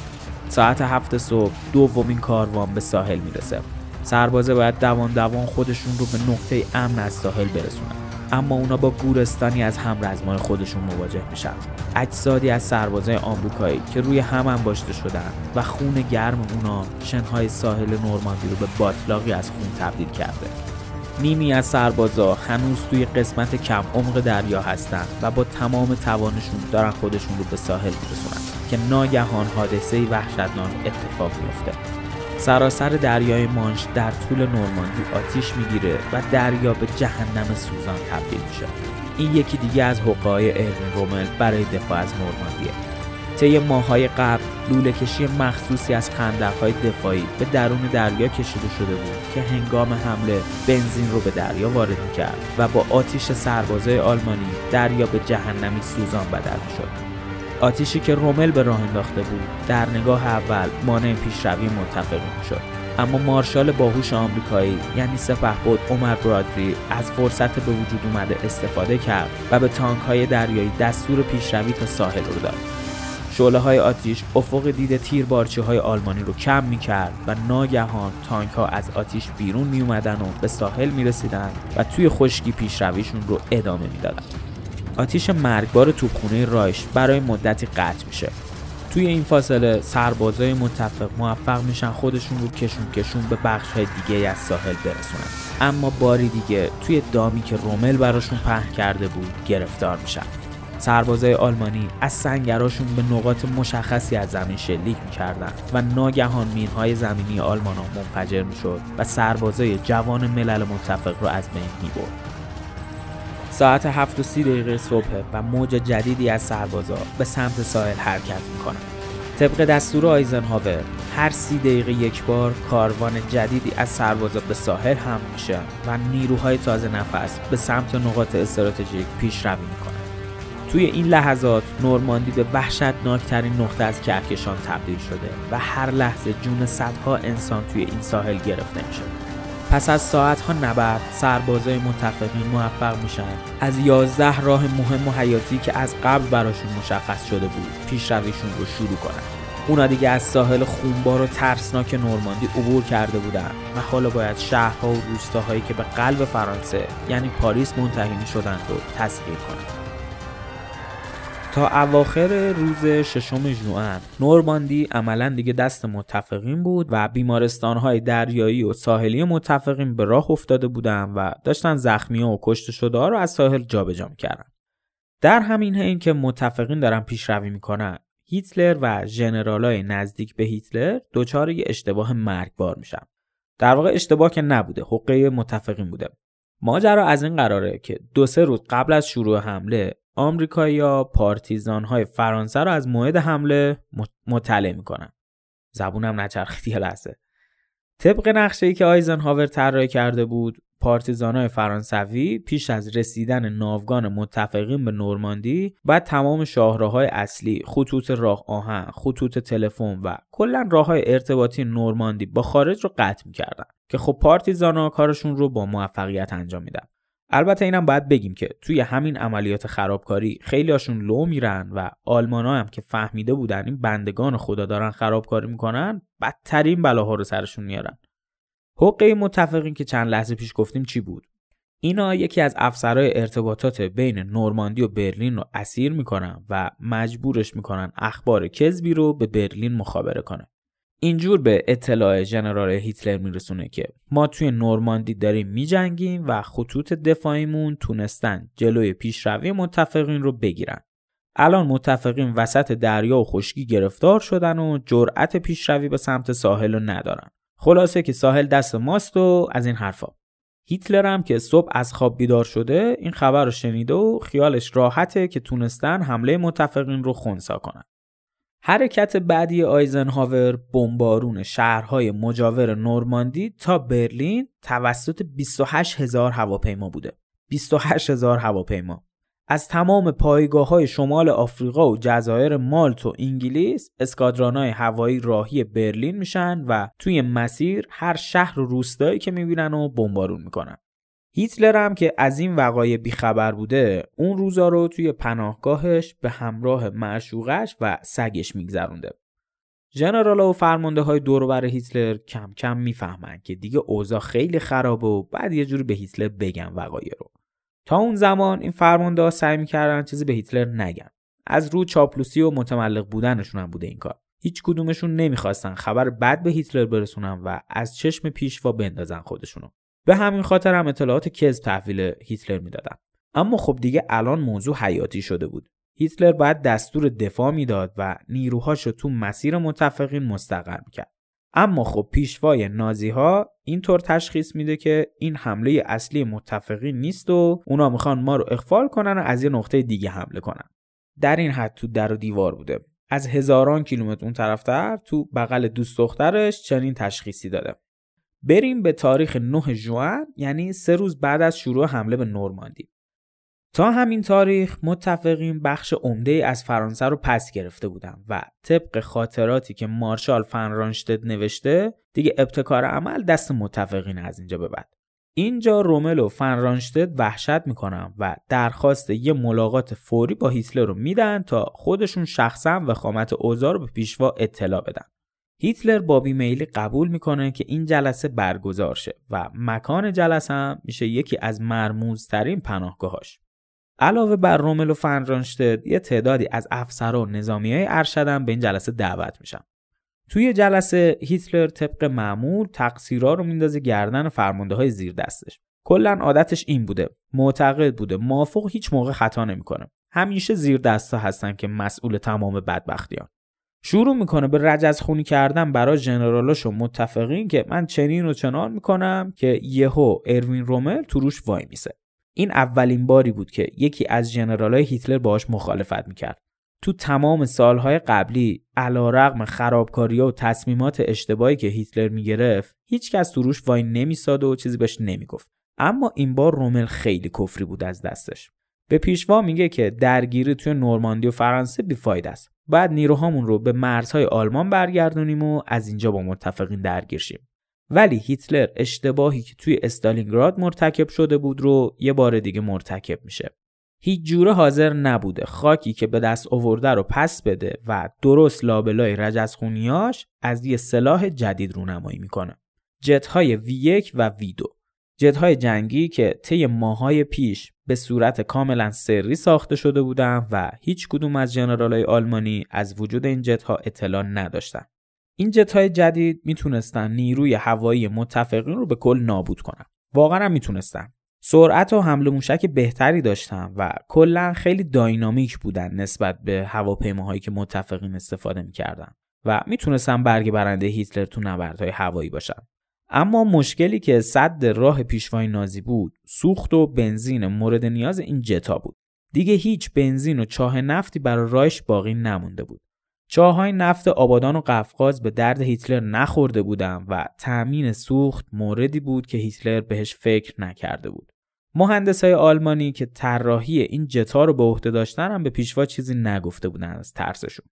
ساعت هفت صبح دومین کاروان به ساحل می‌رسه. سربازه باید دوان دوان خودشون رو به نقطه امن از ساحل برسونن. اما اونا با گورستانی از همرزمای خودشون مواجه میشن. اجسادی از سربازای آمریکایی که روی هم انباشته شدن و خون گرم اونا شنهای ساحل نورماندی رو به باطلاقی از خون تبدیل کرده. نیمی از سربازا هنوز توی قسمت کم عمق دریا هستند و با تمام توانشون دارن خودشون رو به ساحل میرسونن که ناگهان حادثه وحشتناک اتفاق میفته سراسر دریای مانش در طول نورماندی آتیش می‌گیره و دریا به جهنم سوزان تبدیل میشه. این یکی دیگه از حقای ارمین رومل برای دفاع از نورماندیه. طی ماهای قبل لوله کشی مخصوصی از خندقهای دفاعی به درون دریا کشیده شده بود که هنگام حمله بنزین رو به دریا وارد می‌کرد و با آتیش سربازای آلمانی دریا به جهنمی سوزان بدل می‌شد. آتیشی که رومل به راه انداخته بود در نگاه اول مانع پیشروی متفقین شد اما مارشال باهوش آمریکایی یعنی سپهبد عمر برادری از فرصت به وجود اومده استفاده کرد و به تانک های دریایی دستور پیشروی تا ساحل رو داد. شعله های آتیش افق دید تیر بارچه های آلمانی رو کم می کرد و ناگهان تانک ها از آتیش بیرون می اومدن و به ساحل می رسیدن و توی خشکی پیشرویشون رو ادامه می دادن. آتیش مرگبار توپخونه رایش برای مدتی قطع میشه. توی این فاصله سربازای متفق موفق میشن خودشون رو کشون کشون به بخش های دیگه از ساحل برسونن. اما باری دیگه توی دامی که رومل براشون پهن کرده بود گرفتار میشن. سربازای آلمانی از سنگراشون به نقاط مشخصی از زمین شلیک می‌کردن و ناگهان مینهای زمینی آلمان ها منفجر می‌شد و سربازای جوان ملل متفق رو از بین می‌برد. ساعت هفت و سی دقیقه صبح و موج جدیدی از سربازا به سمت ساحل حرکت می‌کنن طبق دستور آیزنهاور هر سی دقیقه یک بار کاروان جدیدی از سربازا به ساحل هم میشن و نیروهای تازه نفس به سمت نقاط استراتژیک پیشروی می‌کنن توی این لحظات نورماندی به وحشتناکترین نقطه از کهکشان تبدیل شده و هر لحظه جون صدها انسان توی این ساحل گرفته میشه پس از ساعتها نبرد سربازای متفقین موفق میشن از یازده راه مهم و حیاتی که از قبل براشون مشخص شده بود پیشرویشون رو شروع کنن. اونا دیگه از ساحل خونبار و ترسناک نورماندی عبور کرده بودن و حالا باید شهرها و روستاهایی که به قلب فرانسه یعنی پاریس منتهی شدن رو تسخیر کنند. تا اواخر روز ششم ژوئن. نورماندی عملا دیگه دست متفقین بود و بیمارستانهای دریایی و ساحلی متفقین به راه افتاده بودند و داشتن زخمی و کشته شده رو از ساحل جابجا می‌کردن. در همین حین که متفقین دارن پیشروی می‌کنن هیتلر و ژنرالای نزدیک به هیتلر دچار یه اشتباه مرگبار میشن. در واقع اشتباه که نبوده حقه متفقین بوده. ماجرا از این قراره که دو سه روز قبل از شروع حمله آمریکایی‌ها پارتیزان های فرانسه رو از موعد حمله مطلع می‌کنن. زبونم نچرخید یه لحظه. طبق نقشه ای که آیزنهاور طراحی کرده بود پارتیزانهای فرانسوی پیش از رسیدن ناوگان متفقین به نورماندی و تمام شاهراهای اصلی خطوط راه آهن خطوط تلفن و کلا راههای ارتباطی نورماندی با خارج رو قطع می‌کردن که خب پارتیزانها کارشون رو با موفقیت انجام میدن. البته اینم باید بگیم که توی همین عملیات خرابکاری خیلی هاشون لو میرن و آلمان هم که فهمیده بودن این بندگان خدا دارن خرابکاری می‌کنن بدترین بلاها رو سرشون میارن. حقه متفقین که چند لحظه پیش گفتیم چی بود؟ اینا یکی از افسرهای ارتباطات بین نورماندی و برلین رو اسیر می‌کنن و مجبورش می‌کنن اخبار کذبی رو به برلین مخابره کنه. اینجور به اطلاع ژنرال هیتلر میرسونه که ما توی نورماندی داریم میجنگیم و خطوط دفاعیمون تونستن جلوی پیشروی متفقین رو بگیرن. الان متفقین وسط دریا و خشکی گرفتار شدن و جرأت پیشروی به سمت ساحل رو ندارن. خلاصه که ساحل دست ماست و از این حرفا. هیتلر هم که صبح از خواب بیدار شده این خبر رو شنیده و خیالش راحته که تونستن حمله متفقین رو خونسا کنن. حرکت بعدی آیزنهاور بمبارون شهرهای مجاور نورماندی تا برلین توسط 28 هزار هواپیما بوده. 28 هزار هواپیما. از تمام پایگاه های شمال آفریقا و جزایر مالت و انگلیس اسکادرانای هوایی راهی برلین میشن و توی مسیر هر شهر و روستایی که می‌بینن و بمبارون می‌کنن. هیتلر هم که از این وقایع بیخبر بوده اون روزا رو توی پناهگاهش به همراه معشوقش و سگش میگذرونده. ژنرال و فرمانده های دور هیتلر کم کم می‌فهمن که دیگه اوضاع خیلی خرابه و بعد یه جوری به هیتلر بگن وقایع رو. تا اون زمان این فرمانده ها سعی می‌کردن چیزی به هیتلر نگن. از رو چاپلوسی و متملق بودنشون هم بوده این کار. هیچ کدومشون نمی‌خواستن خبر بد به هیتلر برسونن و از چشم پیشوا بندازن خودشونو. به همین خاطر هم اطلاعات کذب تحویل هیتلر می‌دادن. اما خب دیگه الان موضوع حیاتی شده بود. هیتلر باید دستور دفاع می‌داد و نیروهاش رو تو مسیر متفقین مستقر می‌کرد. اما خب پیشوای نازی ها اینطور تشخیص میده که این حمله اصلی متفقین نیست و اونا می‌خوان ما رو اخفال کنن و از یه نقطه دیگه حمله کنن. در این حد تو در و دیوار بوده. از هزاران کیلومتر اون طرفتر تو بغل دوست دخترش چنین تشخیصی داده. بریم به تاریخ 9 ژوئن یعنی سه روز بعد از شروع حمله به نورماندی تا همین تاریخ متفقین بخش عمده از فرانسه رو پس گرفته بودن و طبق خاطراتی که مارشال فنرانشتد نوشته دیگه ابتکار عمل دست متفقین از اینجا به بعد. اینجا رومل و فنرانشتد وحشت می‌کنن و درخواست یه ملاقات فوری با هیتلر رو میدن تا خودشون شخصا وخامت اوضاع رو به پیشوا اطلاع بدن. هیتلر با بیمیلی قبول می‌کنه که این جلسه برگزار شه و مکان جلسه هم میشه یکی از مرموزترین پناهگاهاش. علاوه بر رومل و فنرانشتد یه تعدادی از افسرا و نظامی های ارشدم به این جلسه دعوت میشن. توی جلسه هیتلر طبق معمول تقصیرها رو میندازه گردن فرمانده های زیر دستش. کلا عادتش این بوده معتقد بوده موافق هیچ موقع خطا نمی‌کنه. همیشه زیر دستا هستن که مسئول تمام بدبختیان. شروع می‌کنه به رجز خونی کردن برای جنرالاشو متفقین که من چنین و چنان می‌کنم که یهو اروین رومل تو روش وای میسه. این اولین باری بود که یکی از جنرالای هیتلر باهاش مخالفت می‌کرد. تو تمام سالهای قبلی علا رقم خرابکاری و تصمیمات اشتباهی که هیتلر می‌گرفت هیچکس تو روش وای نمیساد و چیزی بهش نمی‌گفت. اما این بار رومل خیلی کفری بود از دستش. به پیشوا میگه که درگیری توی نورماندی و فرانسه بیفاید است. بعد نیروهامون رو به مرزهای آلمان برگردونیم و از اینجا با متفقین درگیر شیم. ولی هیتلر اشتباهی که توی استالینگراد مرتکب شده بود رو یه بار دیگه مرتکب میشه. هیچ جوره حاضر نبوده خاکی که به دست آورده رو پس بده و درست لابلای رجزخونیاش از یه سلاح جدید رونمایی می‌کنه. جتهای V1 و V2 جتهای جنگی که طی ماهای پیش به صورت کاملا سری ساخته شده بودند و هیچ کدوم از جنرالای آلمانی از وجود این جتها اطلاع نداشتند. این جتهای جدید می‌تونستن نیروی هوایی متفقین رو به کل نابود کنن. واقعا هم می‌تونستن. سرعت و حمل موشک بهتری داشتن و کلا خیلی داینامیک بودن نسبت به هواپیماهایی که متفقین استفاده می‌کردن و می‌تونستن برگ برنده هیتلر تو نبردهای هوایی باشن. اما مشکلی که صد راه پیشوای نازی بود سوخت و بنزین مورد نیاز این جتا بود. دیگه هیچ بنزین و چاه نفتی برای رایش باقی نمونده بود. چاهای نفت آبادان و قفقاز به درد هیتلر نخورده بودن و تأمین سوخت موردی بود که هیتلر بهش فکر نکرده بود. مهندس های آلمانی که طراحی این جتا رو به عهده داشتن هم به پیشوا چیزی نگفته بودن از ترسشون.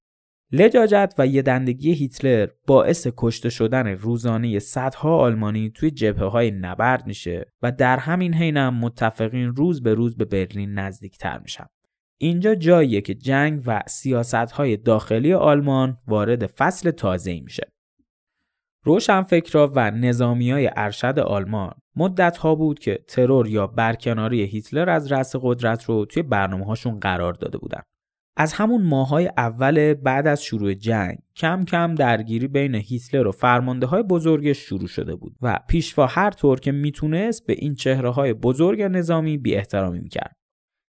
لجاجت و یه دندگی هیتلر باعث کشته شدن روزانه صدها آلمانی توی جبهه های نبرد میشه و در همین حین هم متفقین روز به روز به برلین نزدیکتر میشن. اینجا جاییه که جنگ و سیاست های داخلی آلمان وارد فصل تازه میشه. روشنفکرا و نظامی های ارشد آلمان مدت ها بود که ترور یا برکناری هیتلر از رأس قدرت رو توی برنامه هاشون قرار داده بودن. از همون ماهای اول بعد از شروع جنگ کم کم درگیری بین هیتلر و فرمانده های بزرگش شروع شده بود و پیشوا هر طور که می‌تونست به این چهره های بزرگ نظامی بی احترامی می‌کرد.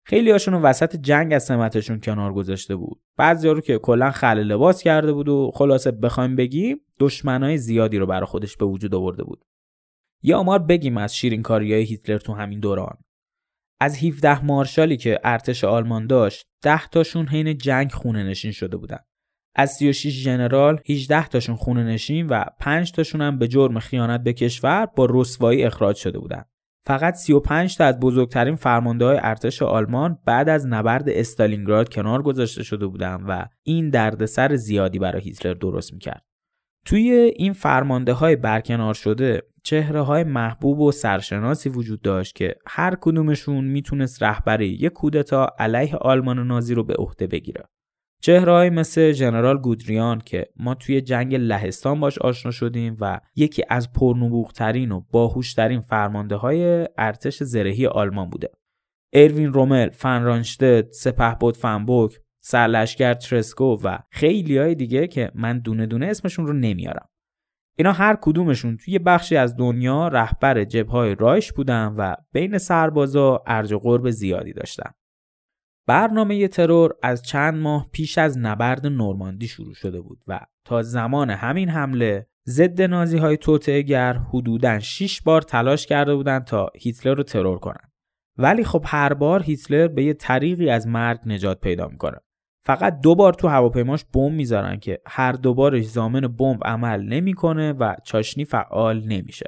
خیلی هاشون وسط جنگ از سمتشون کنار گذاشته بود. بعضی رو که کلا خل لباس کرده بود و خلاصه بخوایم بگیم دشمنای زیادی رو برای خودش به وجود آورده بود. یا آمار بگیم از شیرین هیتلر تو همین دوران. از 17 مارشالی که ارتش آلمان داشت 10 تاشون حین جنگ خونه نشین شده بودن از 36 ژنرال 18 تاشون خونه نشین و 5 تاشون هم به جرم خیانت به کشور با رسوایی اخراج شده بودند. فقط 35 تا از بزرگترین فرمانده های ارتش آلمان بعد از نبرد استالینگراد کنار گذاشته شده بودند و این دردسر زیادی برای هیتلر درست می‌کرد. توی این فرمانده های برکنار شده چهره های محبوب و سرشناسی وجود داشت که هر کدومشون می‌تونست رهبری یک کودتا علیه آلمان نازی رو به عهده بگیره. چهرههایی مثل ژنرال گودریان که ما توی جنگ لهستان باش آشنا شدیم و یکی از پرنبوغترین و باهوشترین فرمانده های ارتش زرهی آلمان بوده. اروین رومل، فنرانشتد، سپهبد فنبوک، سرلشگر ترسکو و خیلی های دیگه که من دونه دونه اسمشون رو نمیارم. اینا هر کدومشون توی بخشی از دنیا رهبر جبهای رایش بودن و بین سربازا ارج و قرب زیادی داشتن. برنامه ترور از چند ماه پیش از نبرد نورماندی شروع شده بود و تا زمان همین حمله ضد نازی های توطعه‌گر حدوداً 6 بار تلاش کرده بودند تا هیتلر رو ترور کنند. ولی خب هر بار هیتلر به یه طریقی از مرگ نجات پیدا می‌کنه. فقط دو بار تو هواپیماش بمب می‌ذارن که هر دوبارش زامن بمب عمل نمی‌کنه و چاشنی فعال نمیشه.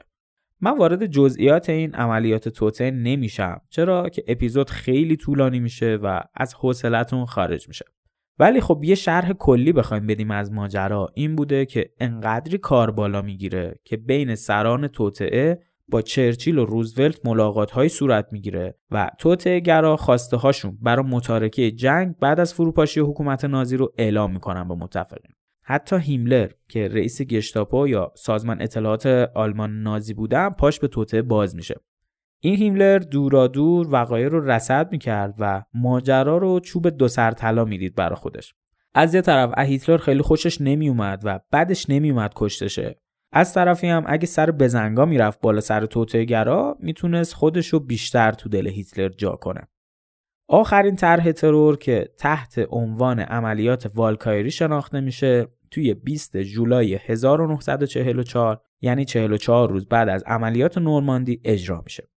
من وارد جزئیات این عملیات توته نمیشم چرا که اپیزود خیلی طولانی میشه و از حوصلتون خارج میشه. ولی خب یه شرح کلی بخوایم بدیم از ماجرا این بوده که انقدری کار بالا می‌گیره که بین سران توطعه با چرچیل و روزولت ملاقات های صورت می‌گیره و توته گرا خواسته هاشون برای متارکه جنگ بعد از فروپاشی حکومت نازی رو اعلام می‌کنن به متفقین. حتی هیملر که رئیس گشتاپو یا سازمان اطلاعات آلمان نازی بودن پاش به توته باز میشه. این هیملر دورا دور وقایع رو رصد می‌کرد و ماجرا رو چوب دو سر طلا می‌دید برای خودش. از یه طرف هیتلر خیلی خوشش نمیومد و بعدش نمیومد کشتشه از طرفی هم اگه سر بزنگا می‌رفت بالا سر توته گرا می‌تونست خودش رو بیشتر تو دل هیتلر جا کنه آخرین طرح ترور که تحت عنوان عملیات والکایری شناخته میشه توی 20 جولای 1944 یعنی 44 روز بعد از عملیات نورماندی اجرا میشه.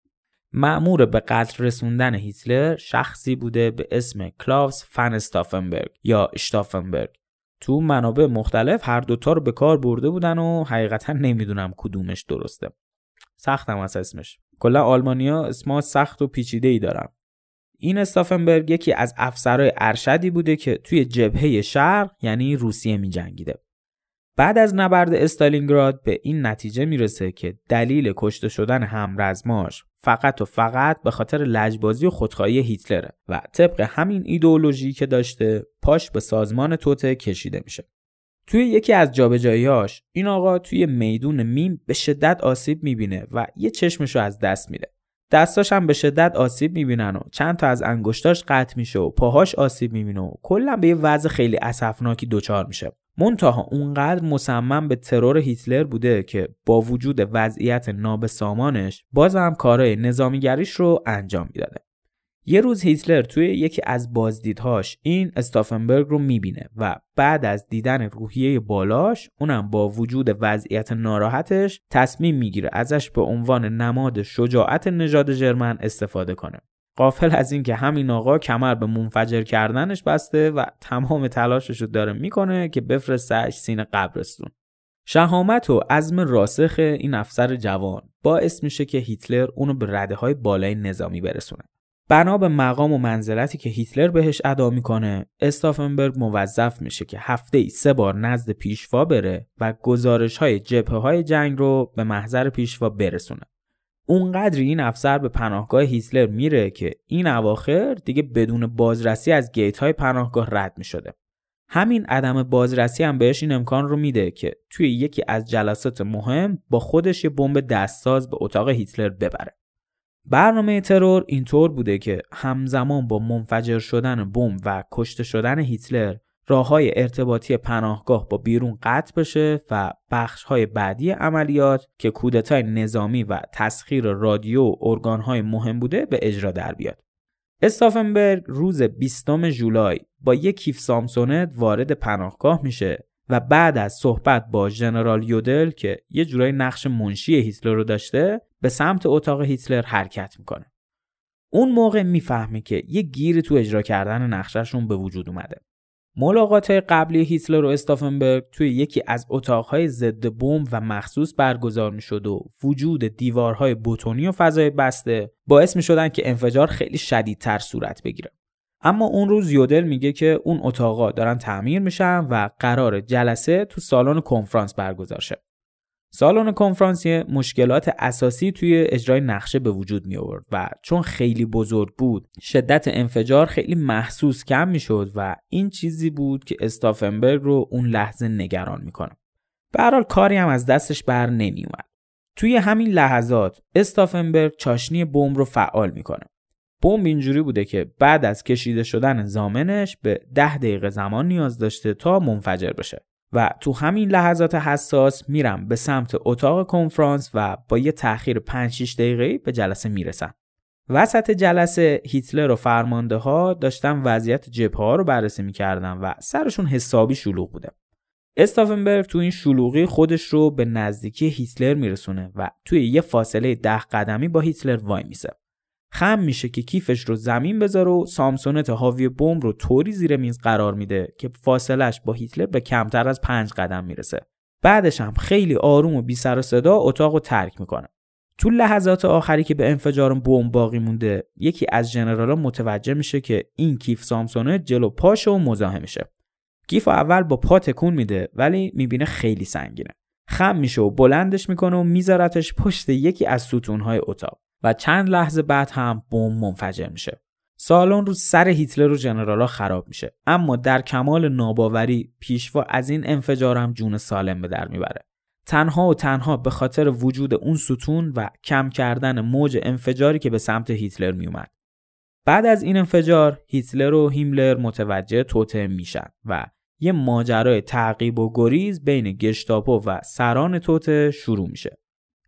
معمور به قتل رسوندن هیتلر شخصی بوده به اسم کلاوس فنستافنبرگ یا اشتافنبرگ تو منابع مختلف هر دوتا رو به کار برده بودن و حقیقتا نمی‌دونم کدومش درسته. سختم از اسمش. کلا آلمانیا اسما سخت و پیچیده ای دارن. این استافنبرگ یکی از افسرهای ارشدی بوده که توی جبهه شرق یعنی روسیه می جنگیده. بعد از نبرد استالینگراد به این نتیجه می‌رسه که دلیل کشته شدن همرزماش فقط و فقط به خاطر لجبازی و خودخواهی هیتلره و طبق همین ایدئولوژی که داشته پاش به سازمان توته کشیده میشه. توی یکی از جابجاییاش این آقا توی میدون میم به شدت آسیب می‌بینه و یه چشمشو از دست میده. دستاش هم به شدت آسیب می‌بینن و چند تا از انگشتاش قطع میشه و پاهاش آسیب می‌بینه و کلا به یه وضع خیلی اسفناکی دچار میشه منتها اونقدر مصمم به ترور هیتلر بوده که با وجود وضعیت نابسامانش باز هم کارهای نظامیگریش رو انجام می‌داده. یه روز هیتلر توی یکی از بازدیدهاش این استافنبرگ رو می‌بینه و بعد از دیدن روحیه بالاش اونم با وجود وضعیت ناراحتش تصمیم می‌گیره ازش به عنوان نماد شجاعت نژاد ژرمن استفاده کنه. قافل از اینکه همین آقا کمر به منفجر کردنش بسته و تمام تلاشش رو داره می‌کنه که بفرستهش سین قبرستون. شهامت و عزم راسخ این افسر جوان باعث میشه که هیتلر اونو به رده های بالای نظامی برسونه. بنا به مقام و منزلتی که هیتلر بهش ادا می‌کنه استافنبرگ موظف میشه که هفته ای سه بار نزد پیشوا بره و گزارش های جبهه های جنگ رو به محضر پیشوا برسونه. اونقدری این افسر به پناهگاه هیتلر میره که این اواخر دیگه بدون بازرسی از گیت های پناهگاه رد می‌شده. همین عدم بازرسی هم بهش این امکان رو میده که توی یکی از جلسات مهم با خودش یه بمب دستساز به اتاق هیتلر ببره. برنامه ترور اینطور بوده که همزمان با منفجر شدن بمب و کشته شدن هیتلر راه های ارتباطی پناهگاه با بیرون قطع بشه و بخش های بعدی عملیات که کودتای نظامی و تسخیر رادیو و ارگان های مهم بوده به اجرا در بیاد. استافنبرگ روز 20 جولای با یک کیف سامسونت وارد پناهگاه میشه و بعد از صحبت با ژنرال یودل که یه جورای نقش منشی هیتلر رو داشته به سمت اتاق هیتلر حرکت می‌کنه. اون موقع می‌فهمه که یه گیر تو اجرا کردن نقششون به وجود اومده. ملاقات قبلی هیتلر و استافنبرگ توی یکی از اتاقهای ضد بمب و مخصوص برگزار می‌شد و وجود دیوارهای بتونی و فضای بسته باعث می شدن که انفجار خیلی شدیدتر صورت بگیره. اما اون روز یودل میگه که اون اتاقا دارن تعمیر میشن و قرار جلسه تو سالن کنفرانس برگزار شه. سالن کنفرانسی مشکلات اساسی توی اجرای نقشه به وجود می آورد و چون خیلی بزرگ بود شدت انفجار خیلی محسوس کم می شد و این چیزی بود که استافنبرگ رو اون لحظه نگران می‌کنه. به کاری هم از دستش بر نمی اومد. توی همین لحظات استافنبرگ چاشنی بمب رو فعال می‌کنه. بمب اینجوری بوده که بعد از کشیده شدن زامنش به ده دقیقه زمان نیاز داشته تا منفجر بشه. و تو همین لحظات حساس میرم به سمت اتاق کنفرانس و با یه تاخیر 5 6 دقیقه به جلسه می‌رسم. وسط جلسه هیتلر و فرمانده ها داشتن وضعیت جبهه رو بررسی می‌کردن و سرشون حسابی شلوغ بوده. استافنبرگ تو این شلوغی خودش رو به نزدیکی هیتلر میرسونه و توی یه فاصله ده قدمی با هیتلر وای میسه. خم میشه که کیفش رو زمین بذاره و سامسونت حاوی بمب رو طوری زیر میز قرار میده که فاصلش با هیتلر به کمتر از پنج قدم می‌رسه. بعدش هم خیلی آروم و بی سر و صدا اتاق رو ترک می‌کنه. تو لحظات آخری که به انفجار بمب باقی مونده یکی از ژنرالا متوجه میشه که این کیف سامسونت جلو پاشه و مزاحمشه کیف اول با پا تکون میده ولی می‌بینه خیلی سنگینه. خم میشه و بلندش می‌کنه و میذارتش پشت یکی از ستونهای اتاق. و چند لحظه بعد هم بمب منفجر میشه. سالن رو سر هیتلر و جنرالا خراب میشه. اما در کمال ناباوری پیشوا از این انفجار هم جون سالم به در می‌بره. تنها و تنها به خاطر وجود اون ستون و کم کردن موج انفجاری که به سمت هیتلر میومد. بعد از این انفجار هیتلر و هیملر متوجه توطئه میشن و یه ماجرای تعقیب و گریز بین گشتاپو و سران توطئه شروع میشه.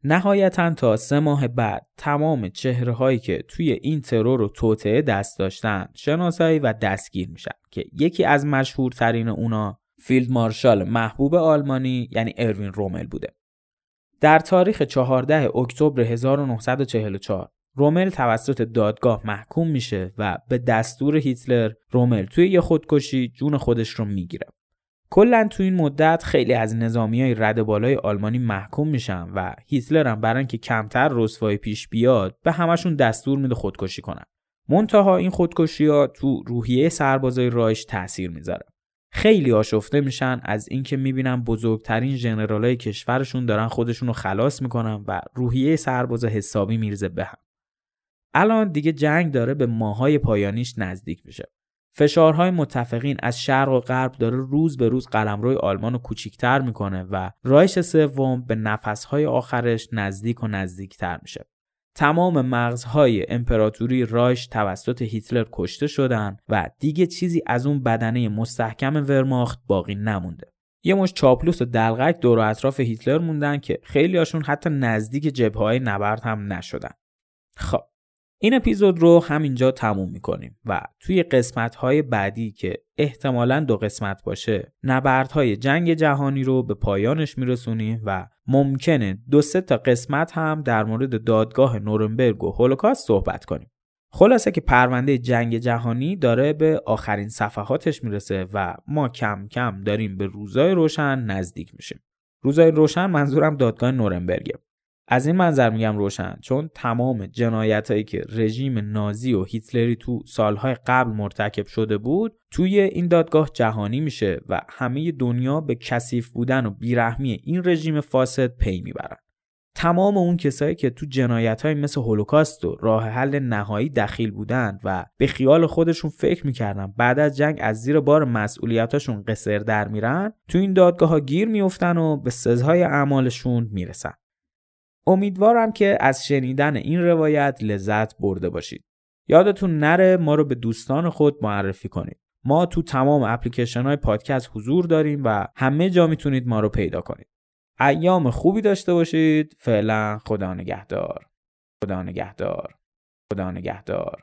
نهایتا تا سه ماه بعد تمام چهره هایی که توی این ترور و توطئه دست داشتن شناسایی و دستگیر میشن که یکی از مشهورترین اونا فیلد مارشال محبوب آلمانی یعنی اروین رومل بوده. در تاریخ 14 اکتبر 1944 رومل توسط دادگاه محکوم میشه و به دستور هیتلر رومل توی یه خودکشی جون خودش رو می‌گیره. کلا تو این مدت خیلی از نظامی های رد بالای آلمانی محکوم میشن و هیتلر هم برای اینکه کمتر رسوای پیش بیاد به همشون دستور میده خودکشی کنن. منتها این خودکشی ها تو روحیه سربازای رایش تاثیر می‌ذاره. خیلی آشفته میشن از اینکه می‌بینن بزرگترین ژنرالای کشورشون دارن خودشون رو خلاص می‌کنن و روحیه سرباز حسابی میرزه به هم. الان دیگه جنگ داره به ماهای پایانیش نزدیک میشه. فشارهای متفقین از شرق و غرب داره روز به روز قلمروی آلمان رو کوچیکتر می‌کنه و رایش سوم به نفسهای آخرش نزدیک و نزدیکتر میشه. تمام مغزهای امپراتوری رایش توسط هیتلر کشته شدن و دیگه چیزی از اون بدنه مستحکم ورماخت باقی نمونده. یه مش چاپلوس و دلغک دور و اطراف هیتلر موندن که خیلی هاشون حتی نزدیک جبهه نبرد هم نشدن. خب این اپیزود رو همینجا تموم می‌کنیم و توی قسمت های بعدی که احتمالا دو قسمت باشه نبردهای جنگ جهانی رو به پایانش میرسونیم و ممکنه دو سه تا قسمت هم در مورد دادگاه نورنبرگ و هولوکاست صحبت کنیم. خلاصه که پرونده جنگ جهانی داره به آخرین صفحاتش می‌رسه و ما کم کم داریم به روزای روشن نزدیک میشیم. روزای روشن منظورم دادگاه نورنبرگه. از این منظر میگم روشن چون تمام جنایت هایی که رژیم نازی و هیتلری تو سالهای قبل مرتکب شده بود توی این دادگاه جهانی میشه و همه دنیا به کثیف بودن و بیرحمی این رژیم فاسد پی می‌برن. تمام اون کسایی که تو جنایت های مثل هولوکاست و راه حل نهایی دخیل بودند و به خیال خودشون فکر می‌کردن بعد از جنگ از زیر بار مسئولیتاشون قصر در میرن تو این دادگاه ها گیر میفتن و به سزهای اعمالشون می‌رسن. امیدوارم که از شنیدن این روایت لذت برده باشید. یادتون نره ما رو به دوستان خود معرفی کنید. ما تو تمام اپلیکیشن های پادکست حضور داریم و همه جا می‌تونید ما رو پیدا کنید. ایام خوبی داشته باشید. فعلا خدا نگهدار. خدا نگهدار. خدا نگهدار.